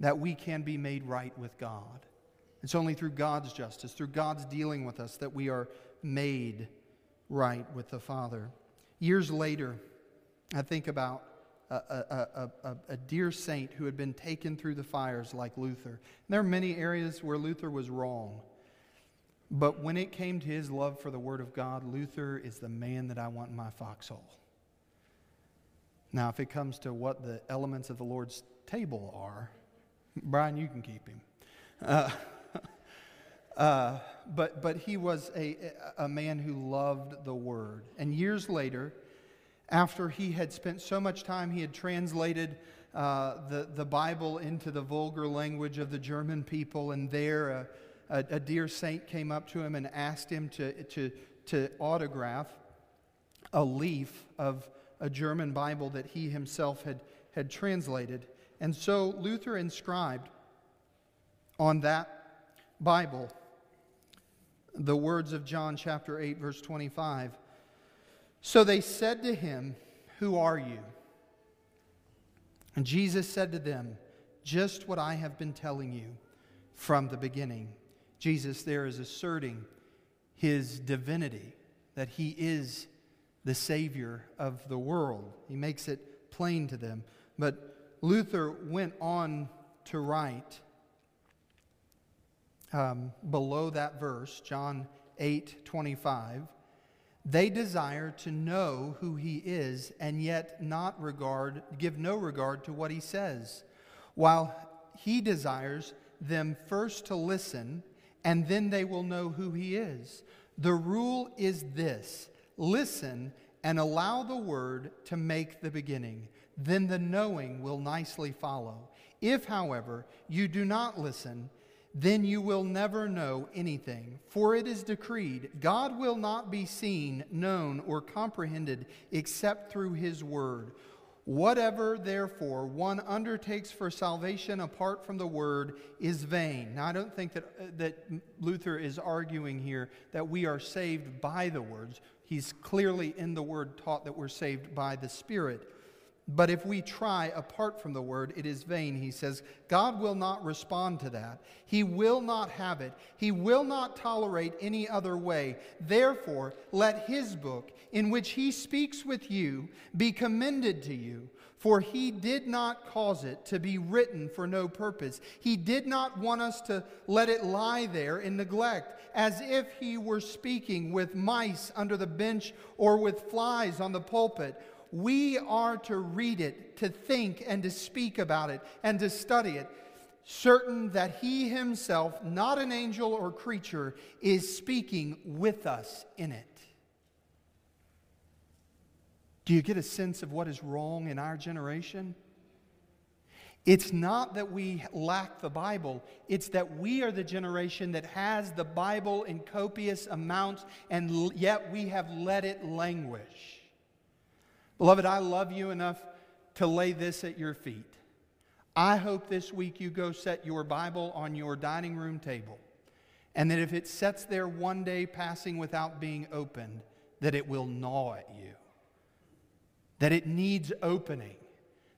that we can be made right with God. It's only through God's justice, through God's dealing with us, that we are made right with the Father. Years later, I think about a, a, a, a, dear saint who had been taken through the fires like Luther. And there are many areas where Luther was wrong. But when it came to his love for the Word of God, Luther is the man that I want in my foxhole. Now, if it comes to what the elements of the Lord's table are, Brian, you can keep him. Uh, uh, but, but he was a, a man who loved the Word. And years later, after he had spent so much time, he had translated uh, the, the Bible into the vulgar language of the German people, and there a, a, a, dear saint came up to him and asked him to, to, to autograph a leaf of a German Bible that he himself had, had translated. And so Luther inscribed on that Bible the words of John chapter 8, verse 25 so they said to him, Who are you? And Jesus said to them, Just what I have been telling you from the beginning. Jesus there is asserting his divinity, that he is the Savior of the world. He makes it plain to them. But Luther went on to write um, below that verse, John 8 25. They desire to know who he is and yet not regard, give no regard to what he says, while he desires them first to listen and then they will know who he is. The rule is this listen and allow the word to make the beginning. Then the knowing will nicely follow. If, however, you do not listen, then you will never know anything. For it is decreed God will not be seen, known, or comprehended except through his word. Whatever, therefore, one undertakes for salvation apart from the word is vain. Now, I don't think that, uh, that Luther is arguing here that we are saved by the words. He's clearly in the word taught that we're saved by the Spirit. But if we try apart from the word, it is vain, he says. God will not respond to that. He will not have it. He will not tolerate any other way. Therefore, let his book, in which he speaks with you, be commended to you. For he did not cause it to be written for no purpose. He did not want us to let it lie there in neglect, as if he were speaking with mice under the bench or with flies on the pulpit we are to read it, to think, and to speak about it, and to study it, certain that He Himself, not an angel or creature, is speaking with us in it. Do you get a sense of what is wrong in our generation? It's not that we lack the Bible, it's that we are the generation that has the Bible in copious amounts, and yet we have let it languish. Beloved, I love you enough to lay this at your feet. I hope this week you go set your Bible on your dining room table, and that if it sits there one day passing without being opened, that it will gnaw at you, that it needs opening,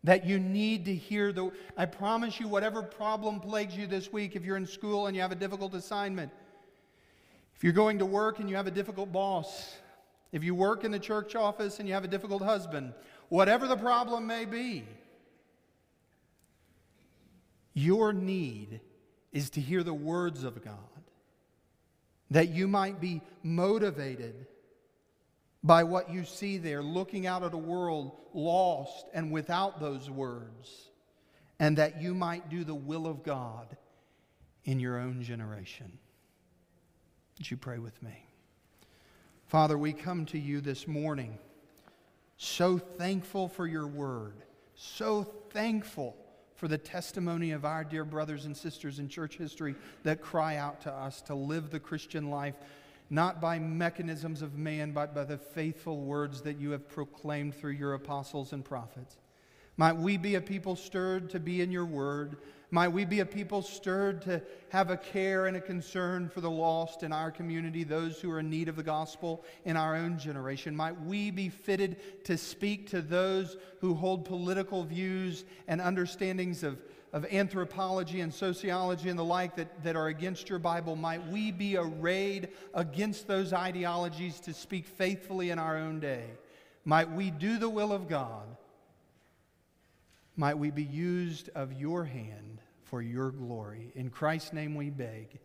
that you need to hear the. I promise you, whatever problem plagues you this week, if you're in school and you have a difficult assignment, if you're going to work and you have a difficult boss, if you work in the church office and you have a difficult husband, whatever the problem may be, your need is to hear the words of God, that you might be motivated by what you see there, looking out at a world lost and without those words, and that you might do the will of God in your own generation. Would you pray with me? Father, we come to you this morning so thankful for your word, so thankful for the testimony of our dear brothers and sisters in church history that cry out to us to live the Christian life not by mechanisms of man, but by the faithful words that you have proclaimed through your apostles and prophets. Might we be a people stirred to be in your word. Might we be a people stirred to have a care and a concern for the lost in our community, those who are in need of the gospel in our own generation. Might we be fitted to speak to those who hold political views and understandings of of anthropology and sociology and the like that, that are against your Bible, might we be arrayed against those ideologies to speak faithfully in our own day. Might we do the will of God. Might we be used of your hand for your glory. In Christ's name we beg.